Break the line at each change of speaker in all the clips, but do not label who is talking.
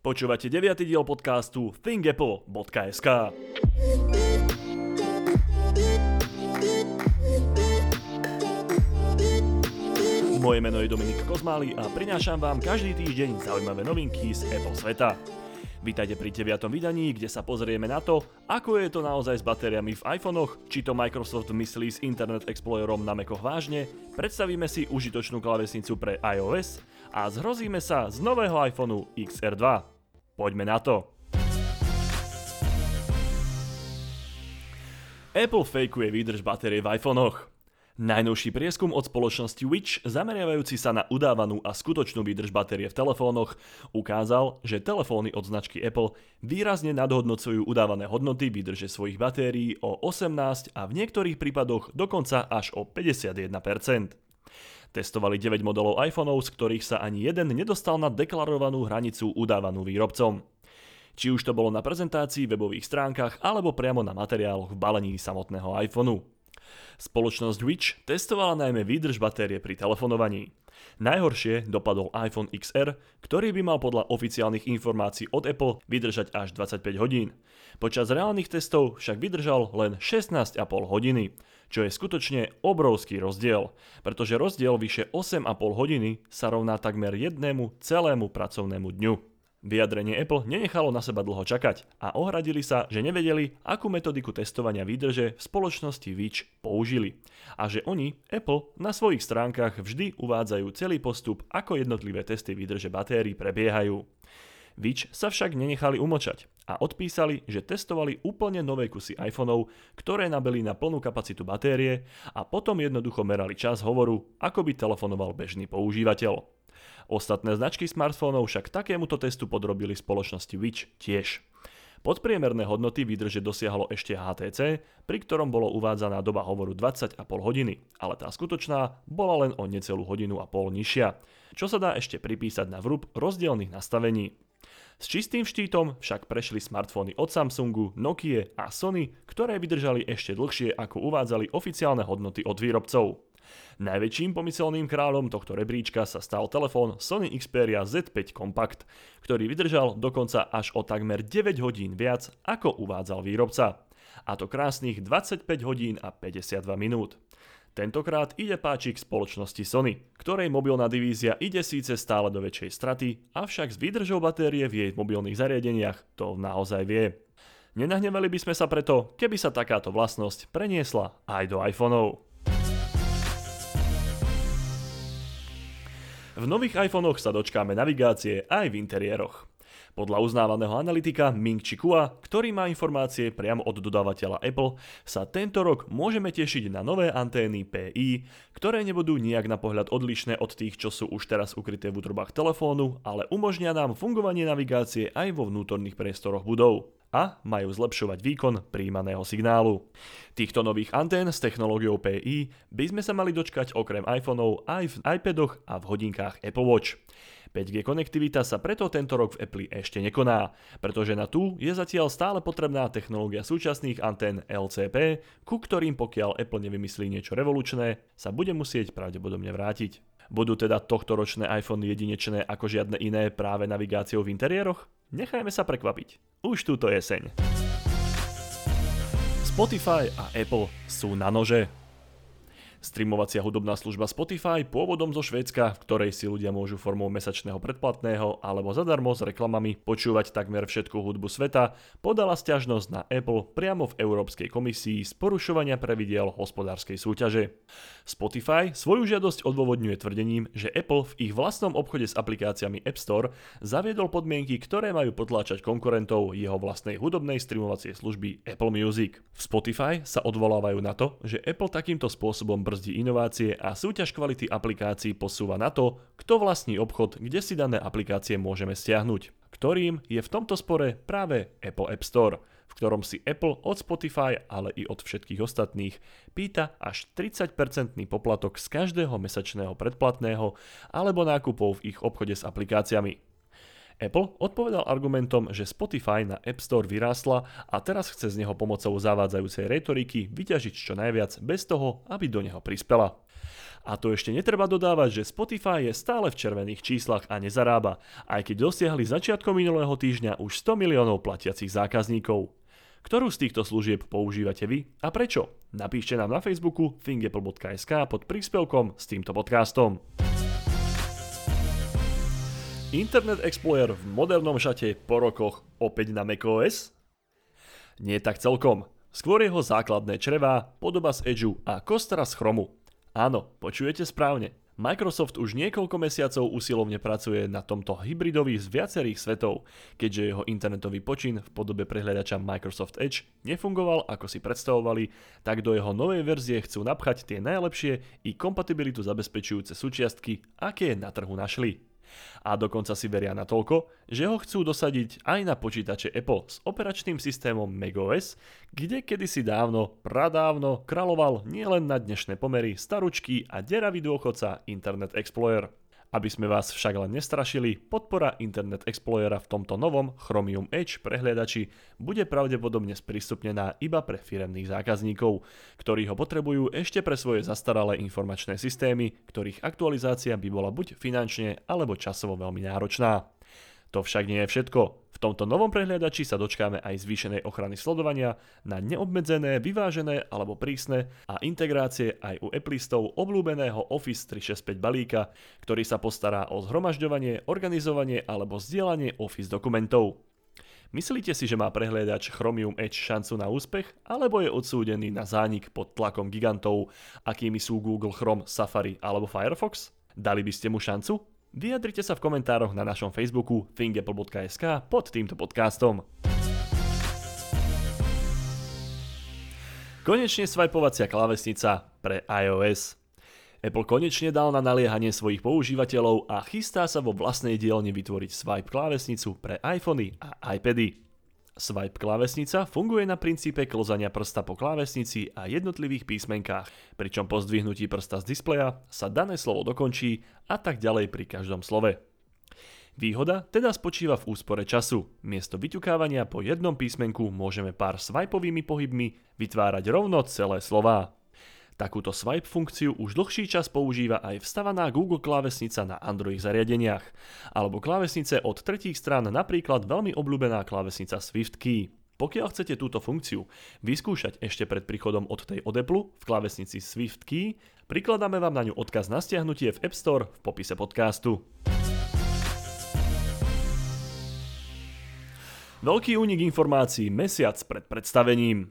Počúvate 9. diel podcastu thinkapple.sk Moje meno je Dominik Kozmály a prinášam vám každý týždeň zaujímavé novinky z Apple sveta. Vítajte pri 9. vydaní, kde sa pozrieme na to, ako je to naozaj s batériami v iPhonech, či to Microsoft myslí s Internet Explorerom na Macoch vážne, predstavíme si užitočnú klávesnicu pre iOS a zhrozíme sa z nového iPhoneu XR2. Poďme na to. Apple fejkuje výdrž batérie v iPhonech. Najnovší prieskum od spoločnosti Witch, zameriavajúci sa na udávanú a skutočnú výdrž batérie v telefónoch, ukázal, že telefóny od značky Apple výrazne nadhodnocujú udávané hodnoty výdrže svojich batérií o 18 a v niektorých prípadoch dokonca až o 51%. Testovali 9 modelov iPhoneov, z ktorých sa ani jeden nedostal na deklarovanú hranicu udávanú výrobcom. Či už to bolo na prezentácii, webových stránkach alebo priamo na materiáloch v balení samotného iPhoneu. Spoločnosť Witch testovala najmä výdrž batérie pri telefonovaní. Najhoršie dopadol iPhone XR, ktorý by mal podľa oficiálnych informácií od Apple vydržať až 25 hodín. Počas reálnych testov však vydržal len 16,5 hodiny, čo je skutočne obrovský rozdiel, pretože rozdiel vyše 8,5 hodiny sa rovná takmer jednému celému pracovnému dňu. Vyjadrenie Apple nenechalo na seba dlho čakať a ohradili sa, že nevedeli, akú metodiku testovania výdrže v spoločnosti Witch použili. A že oni, Apple, na svojich stránkach vždy uvádzajú celý postup, ako jednotlivé testy výdrže batérií prebiehajú. Witch sa však nenechali umočať a odpísali, že testovali úplne nové kusy iPhoneov, ktoré nabili na plnú kapacitu batérie a potom jednoducho merali čas hovoru, ako by telefonoval bežný používateľ. Ostatné značky smartfónov však takémuto testu podrobili spoločnosti Witch tiež. Podpriemerné hodnoty výdrže dosiahlo ešte HTC, pri ktorom bolo uvádzaná doba hovoru 20,5 hodiny, ale tá skutočná bola len o necelú hodinu a pol nižšia, čo sa dá ešte pripísať na vrúb rozdielných nastavení. S čistým štítom však prešli smartfóny od Samsungu, Nokia a Sony, ktoré vydržali ešte dlhšie ako uvádzali oficiálne hodnoty od výrobcov. Najväčším pomyselným kráľom tohto rebríčka sa stal telefón Sony Xperia Z5 Compact, ktorý vydržal dokonca až o takmer 9 hodín viac, ako uvádzal výrobca. A to krásnych 25 hodín a 52 minút. Tentokrát ide páčik spoločnosti Sony, ktorej mobilná divízia ide síce stále do väčšej straty, avšak s výdržou batérie v jej mobilných zariadeniach to naozaj vie. Nenahnevali by sme sa preto, keby sa takáto vlastnosť preniesla aj do iPhoneov. V nových iPhonech sa dočkáme navigácie aj v interiéroch. Podľa uznávaného analytika Ming Chi Kua, ktorý má informácie priamo od dodávateľa Apple, sa tento rok môžeme tešiť na nové antény PI, ktoré nebudú nijak na pohľad odlišné od tých, čo sú už teraz ukryté v útrobách telefónu, ale umožnia nám fungovanie navigácie aj vo vnútorných priestoroch budov a majú zlepšovať výkon príjmaného signálu. Týchto nových antén s technológiou PI by sme sa mali dočkať okrem iPhoneov aj v iPadoch a v hodinkách Apple Watch. 5G konektivita sa preto tento rok v Apple ešte nekoná, pretože na tú je zatiaľ stále potrebná technológia súčasných antén LCP, ku ktorým pokiaľ Apple nevymyslí niečo revolučné, sa bude musieť pravdepodobne vrátiť. Budú teda tohto ročné iPhone jedinečné ako žiadne iné práve navigáciou v interiéroch? Nechajme sa prekvapiť. Už túto jeseň. Spotify a Apple sú na nože. Streamovacia hudobná služba Spotify, pôvodom zo Švédska, v ktorej si ľudia môžu formou mesačného predplatného alebo zadarmo s reklamami počúvať takmer všetku hudbu sveta, podala stiažnosť na Apple priamo v Európskej komisii z porušovania pravidiel hospodárskej súťaže. Spotify svoju žiadosť odôvodňuje tvrdením, že Apple v ich vlastnom obchode s aplikáciami App Store zaviedol podmienky, ktoré majú potláčať konkurentov jeho vlastnej hudobnej streamovacej služby Apple Music. V Spotify sa odvolávajú na to, že Apple takýmto spôsobom brzdí inovácie a súťaž kvality aplikácií posúva na to, kto vlastní obchod, kde si dané aplikácie môžeme stiahnuť, ktorým je v tomto spore práve Apple App Store, v ktorom si Apple od Spotify, ale i od všetkých ostatných pýta až 30% poplatok z každého mesačného predplatného alebo nákupov v ich obchode s aplikáciami. Apple odpovedal argumentom, že Spotify na App Store vyrástla a teraz chce z neho pomocou zavádzajúcej retoriky vyťažiť čo najviac bez toho, aby do neho prispela. A to ešte netreba dodávať, že Spotify je stále v červených číslach a nezarába, aj keď dosiahli začiatkom minulého týždňa už 100 miliónov platiacich zákazníkov. Ktorú z týchto služieb používate vy a prečo? Napíšte nám na Facebooku thingapple.sk pod príspevkom s týmto podcastom. Internet Explorer v modernom šate po rokoch opäť na macOS? Nie tak celkom. Skôr jeho základné črevá, podoba z Edgeu a kostara z Chromu. Áno, počujete správne. Microsoft už niekoľko mesiacov usilovne pracuje na tomto hybridovi z viacerých svetov, keďže jeho internetový počin v podobe prehľadača Microsoft Edge nefungoval ako si predstavovali, tak do jeho novej verzie chcú napchať tie najlepšie i kompatibilitu zabezpečujúce súčiastky, aké na trhu našli. A dokonca si veria na toľko, že ho chcú dosadiť aj na počítače Apple s operačným systémom macOS, kde kedysi dávno, pradávno kráľoval nielen na dnešné pomery staručky a deravý dôchodca Internet Explorer. Aby sme vás však len nestrašili, podpora Internet Explorera v tomto novom Chromium Edge prehliadači bude pravdepodobne sprístupnená iba pre firemných zákazníkov, ktorí ho potrebujú ešte pre svoje zastaralé informačné systémy, ktorých aktualizácia by bola buď finančne alebo časovo veľmi náročná. To však nie je všetko. V tomto novom prehliadači sa dočkáme aj zvýšenej ochrany sledovania na neobmedzené, vyvážené alebo prísne a integrácie aj u Applistov obľúbeného Office 365 balíka, ktorý sa postará o zhromažďovanie, organizovanie alebo zdieľanie Office dokumentov. Myslíte si, že má prehliadač Chromium Edge šancu na úspech, alebo je odsúdený na zánik pod tlakom gigantov, akými sú Google Chrome, Safari alebo Firefox? Dali by ste mu šancu? Vyjadrite sa v komentároch na našom Facebooku thingapple.sk pod týmto podcastom. Konečne svajpovacia klávesnica pre iOS. Apple konečne dal na naliehanie svojich používateľov a chystá sa vo vlastnej dielne vytvoriť swipe klávesnicu pre iPhony a iPady. Swipe klávesnica funguje na princípe klzania prsta po klávesnici a jednotlivých písmenkách, pričom po zdvihnutí prsta z displeja sa dané slovo dokončí a tak ďalej pri každom slove. Výhoda teda spočíva v úspore času. Miesto vyťukávania po jednom písmenku môžeme pár swipeovými pohybmi vytvárať rovno celé slová. Takúto swipe funkciu už dlhší čas používa aj vstavaná Google klávesnica na Android zariadeniach, alebo klávesnice od tretích strán, napríklad veľmi obľúbená klávesnica SwiftKey. Pokiaľ chcete túto funkciu vyskúšať ešte pred príchodom od tej od Apple v klávesnici SwiftKey, prikladáme vám na ňu odkaz na stiahnutie v App Store v popise podcastu. Veľký únik informácií mesiac pred predstavením.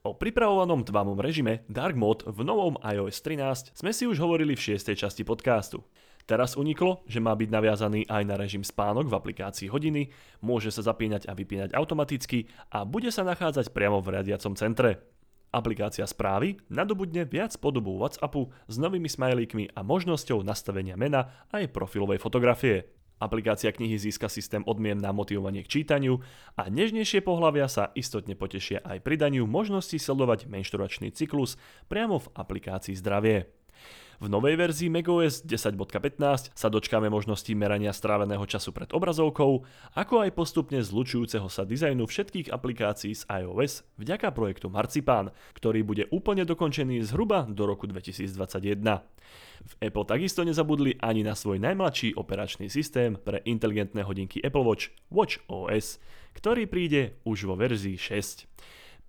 O pripravovanom tmavom režime Dark Mode v novom iOS 13 sme si už hovorili v 6. časti podcastu. Teraz uniklo, že má byť naviazaný aj na režim spánok v aplikácii hodiny, môže sa zapínať a vypínať automaticky a bude sa nachádzať priamo v riadiacom centre. Aplikácia správy nadobudne viac podobu WhatsAppu s novými smajlíkmi a možnosťou nastavenia mena aj profilovej fotografie. Aplikácia knihy získa systém odmien na motivovanie k čítaniu a nežnejšie pohľavia sa istotne potešia aj pridaniu možnosti sledovať menšturačný cyklus priamo v aplikácii Zdravie. V novej verzii macOS 10.15 sa dočkáme možnosti merania stráveného času pred obrazovkou, ako aj postupne zlučujúceho sa dizajnu všetkých aplikácií z iOS vďaka projektu Marcipan, ktorý bude úplne dokončený zhruba do roku 2021. V Apple takisto nezabudli ani na svoj najmladší operačný systém pre inteligentné hodinky Apple Watch, Watch OS, ktorý príde už vo verzii 6.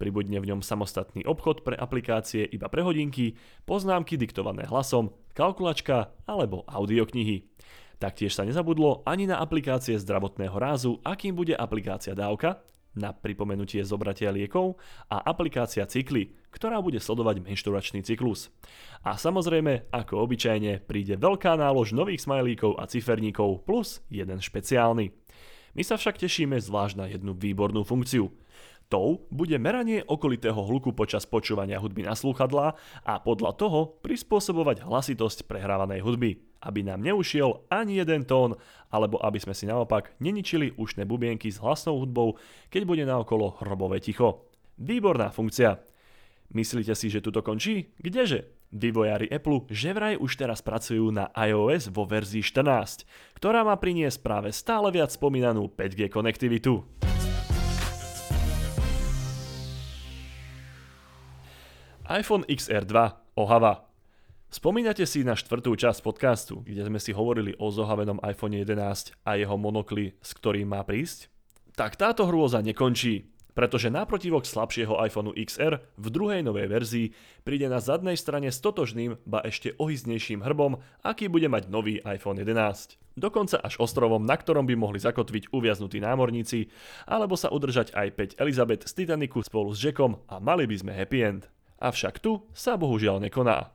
Pribudne v ňom samostatný obchod pre aplikácie iba pre hodinky, poznámky diktované hlasom, kalkulačka alebo audioknihy. Taktiež sa nezabudlo ani na aplikácie zdravotného rázu, akým bude aplikácia Dávka, na pripomenutie zobratia liekov a aplikácia Cykly, ktorá bude sledovať menšturačný cyklus. A samozrejme, ako obyčajne, príde veľká nálož nových smajlíkov a ciferníkov plus jeden špeciálny. My sa však tešíme zvlášť na jednu výbornú funkciu – Tou bude meranie okolitého hluku počas počúvania hudby na slúchadlá a podľa toho prispôsobovať hlasitosť prehrávanej hudby, aby nám neušiel ani jeden tón, alebo aby sme si naopak neničili ušné bubienky s hlasnou hudbou, keď bude naokolo hrobové ticho. Výborná funkcia. Myslíte si, že tu to končí? Kdeže? Vývojári Apple že vraj už teraz pracujú na iOS vo verzii 14, ktorá má priniesť práve stále viac spomínanú 5G konektivitu. iPhone XR2 ohava. Spomínate si na štvrtú časť podcastu, kde sme si hovorili o zohavenom iPhone 11 a jeho monokli, s ktorým má prísť? Tak táto hrôza nekončí, pretože naprotivok slabšieho iPhoneu XR v druhej novej verzii príde na zadnej strane s totožným, ba ešte ohyznejším hrbom, aký bude mať nový iPhone 11. Dokonca až ostrovom, na ktorom by mohli zakotviť uviaznutí námorníci, alebo sa udržať aj 5 Elizabeth z Titaniku spolu s Jackom a mali by sme happy end. Avšak tu sa bohužiaľ nekoná.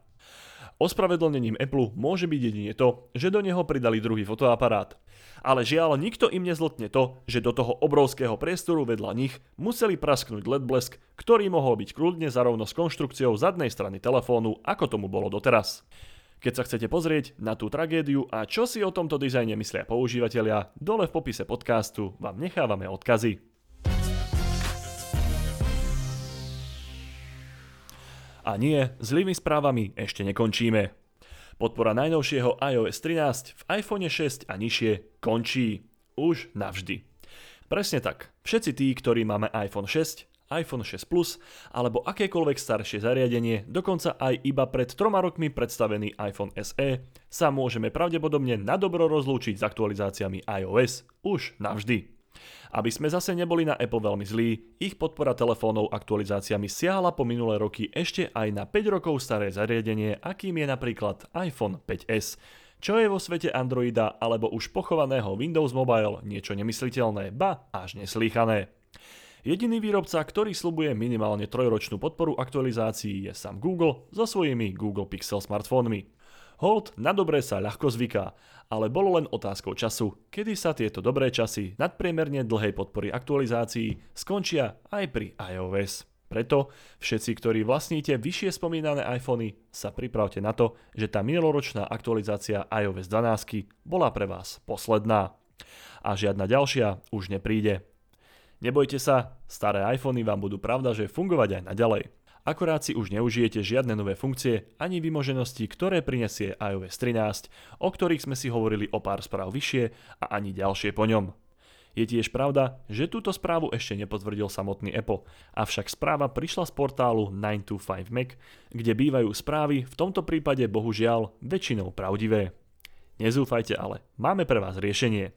Ospravedlnením Apple môže byť jedine to, že do neho pridali druhý fotoaparát. Ale žiaľ, nikto im nezlotne to, že do toho obrovského priestoru vedľa nich museli prasknúť LED blesk, ktorý mohol byť kľudne zarovno s konštrukciou zadnej strany telefónu, ako tomu bolo doteraz. Keď sa chcete pozrieť na tú tragédiu a čo si o tomto dizajne myslia používateľia, dole v popise podcastu vám nechávame odkazy. A nie, zlými správami ešte nekončíme. Podpora najnovšieho iOS 13 v iPhone 6 a nižšie končí. Už navždy. Presne tak. Všetci tí, ktorí máme iPhone 6, iPhone 6 Plus alebo akékoľvek staršie zariadenie, dokonca aj iba pred troma rokmi predstavený iPhone SE, sa môžeme pravdepodobne na dobro rozlúčiť s aktualizáciami iOS už navždy. Aby sme zase neboli na Apple veľmi zlí, ich podpora telefónov aktualizáciami siahla po minulé roky ešte aj na 5 rokov staré zariadenie, akým je napríklad iPhone 5S, čo je vo svete Androida alebo už pochovaného Windows Mobile niečo nemysliteľné, ba až neslýchané. Jediný výrobca, ktorý slubuje minimálne trojročnú podporu aktualizácií je sám Google so svojimi Google Pixel smartfónmi. Hold na dobré sa ľahko zvyká, ale bolo len otázkou času, kedy sa tieto dobré časy nadpriemerne dlhej podpory aktualizácií skončia aj pri iOS. Preto všetci, ktorí vlastníte vyššie spomínané iPhony, sa pripravte na to, že tá minuloročná aktualizácia iOS 12 bola pre vás posledná. A žiadna ďalšia už nepríde. Nebojte sa, staré iPhony vám budú pravda, že fungovať aj naďalej. Akorát si už neužijete žiadne nové funkcie ani vymoženosti, ktoré prinesie iOS 13, o ktorých sme si hovorili o pár správ vyššie a ani ďalšie po ňom. Je tiež pravda, že túto správu ešte nepotvrdil samotný Apple, avšak správa prišla z portálu 925Mac, kde bývajú správy v tomto prípade bohužiaľ väčšinou pravdivé. Nezúfajte ale, máme pre vás riešenie.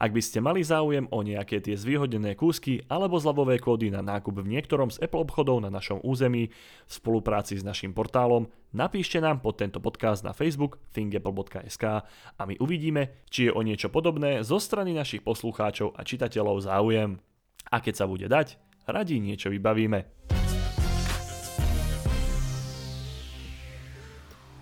Ak by ste mali záujem o nejaké tie zvýhodnené kúsky alebo zľavové kódy na nákup v niektorom z Apple obchodov na našom území v spolupráci s našim portálom, napíšte nám pod tento podcast na Facebook thingapple.sk a my uvidíme, či je o niečo podobné zo strany našich poslucháčov a čitateľov záujem. A keď sa bude dať, radi niečo vybavíme.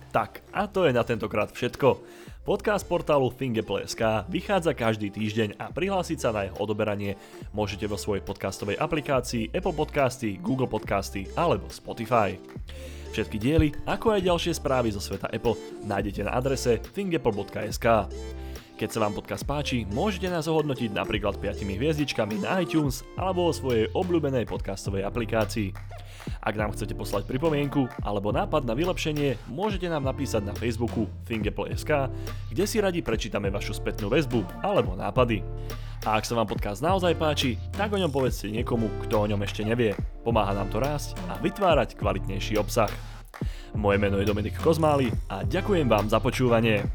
Tak, a to je na tentokrát všetko. Podcast portálu Fingeple.sk vychádza každý týždeň a prihlásiť sa na jeho odoberanie môžete vo svojej podcastovej aplikácii Apple Podcasty, Google Podcasty alebo Spotify. Všetky diely, ako aj ďalšie správy zo sveta Apple nájdete na adrese thingapple.sk. Keď sa vám podcast páči, môžete nás ohodnotiť napríklad 5 hviezdičkami na iTunes alebo vo svojej obľúbenej podcastovej aplikácii. Ak nám chcete poslať pripomienku alebo nápad na vylepšenie, môžete nám napísať na Facebooku thingapple.sk, kde si radi prečítame vašu spätnú väzbu alebo nápady. A ak sa vám podcast naozaj páči, tak o ňom povedzte niekomu, kto o ňom ešte nevie. Pomáha nám to rásť a vytvárať kvalitnejší obsah. Moje meno je Dominik Kozmály a ďakujem vám za počúvanie.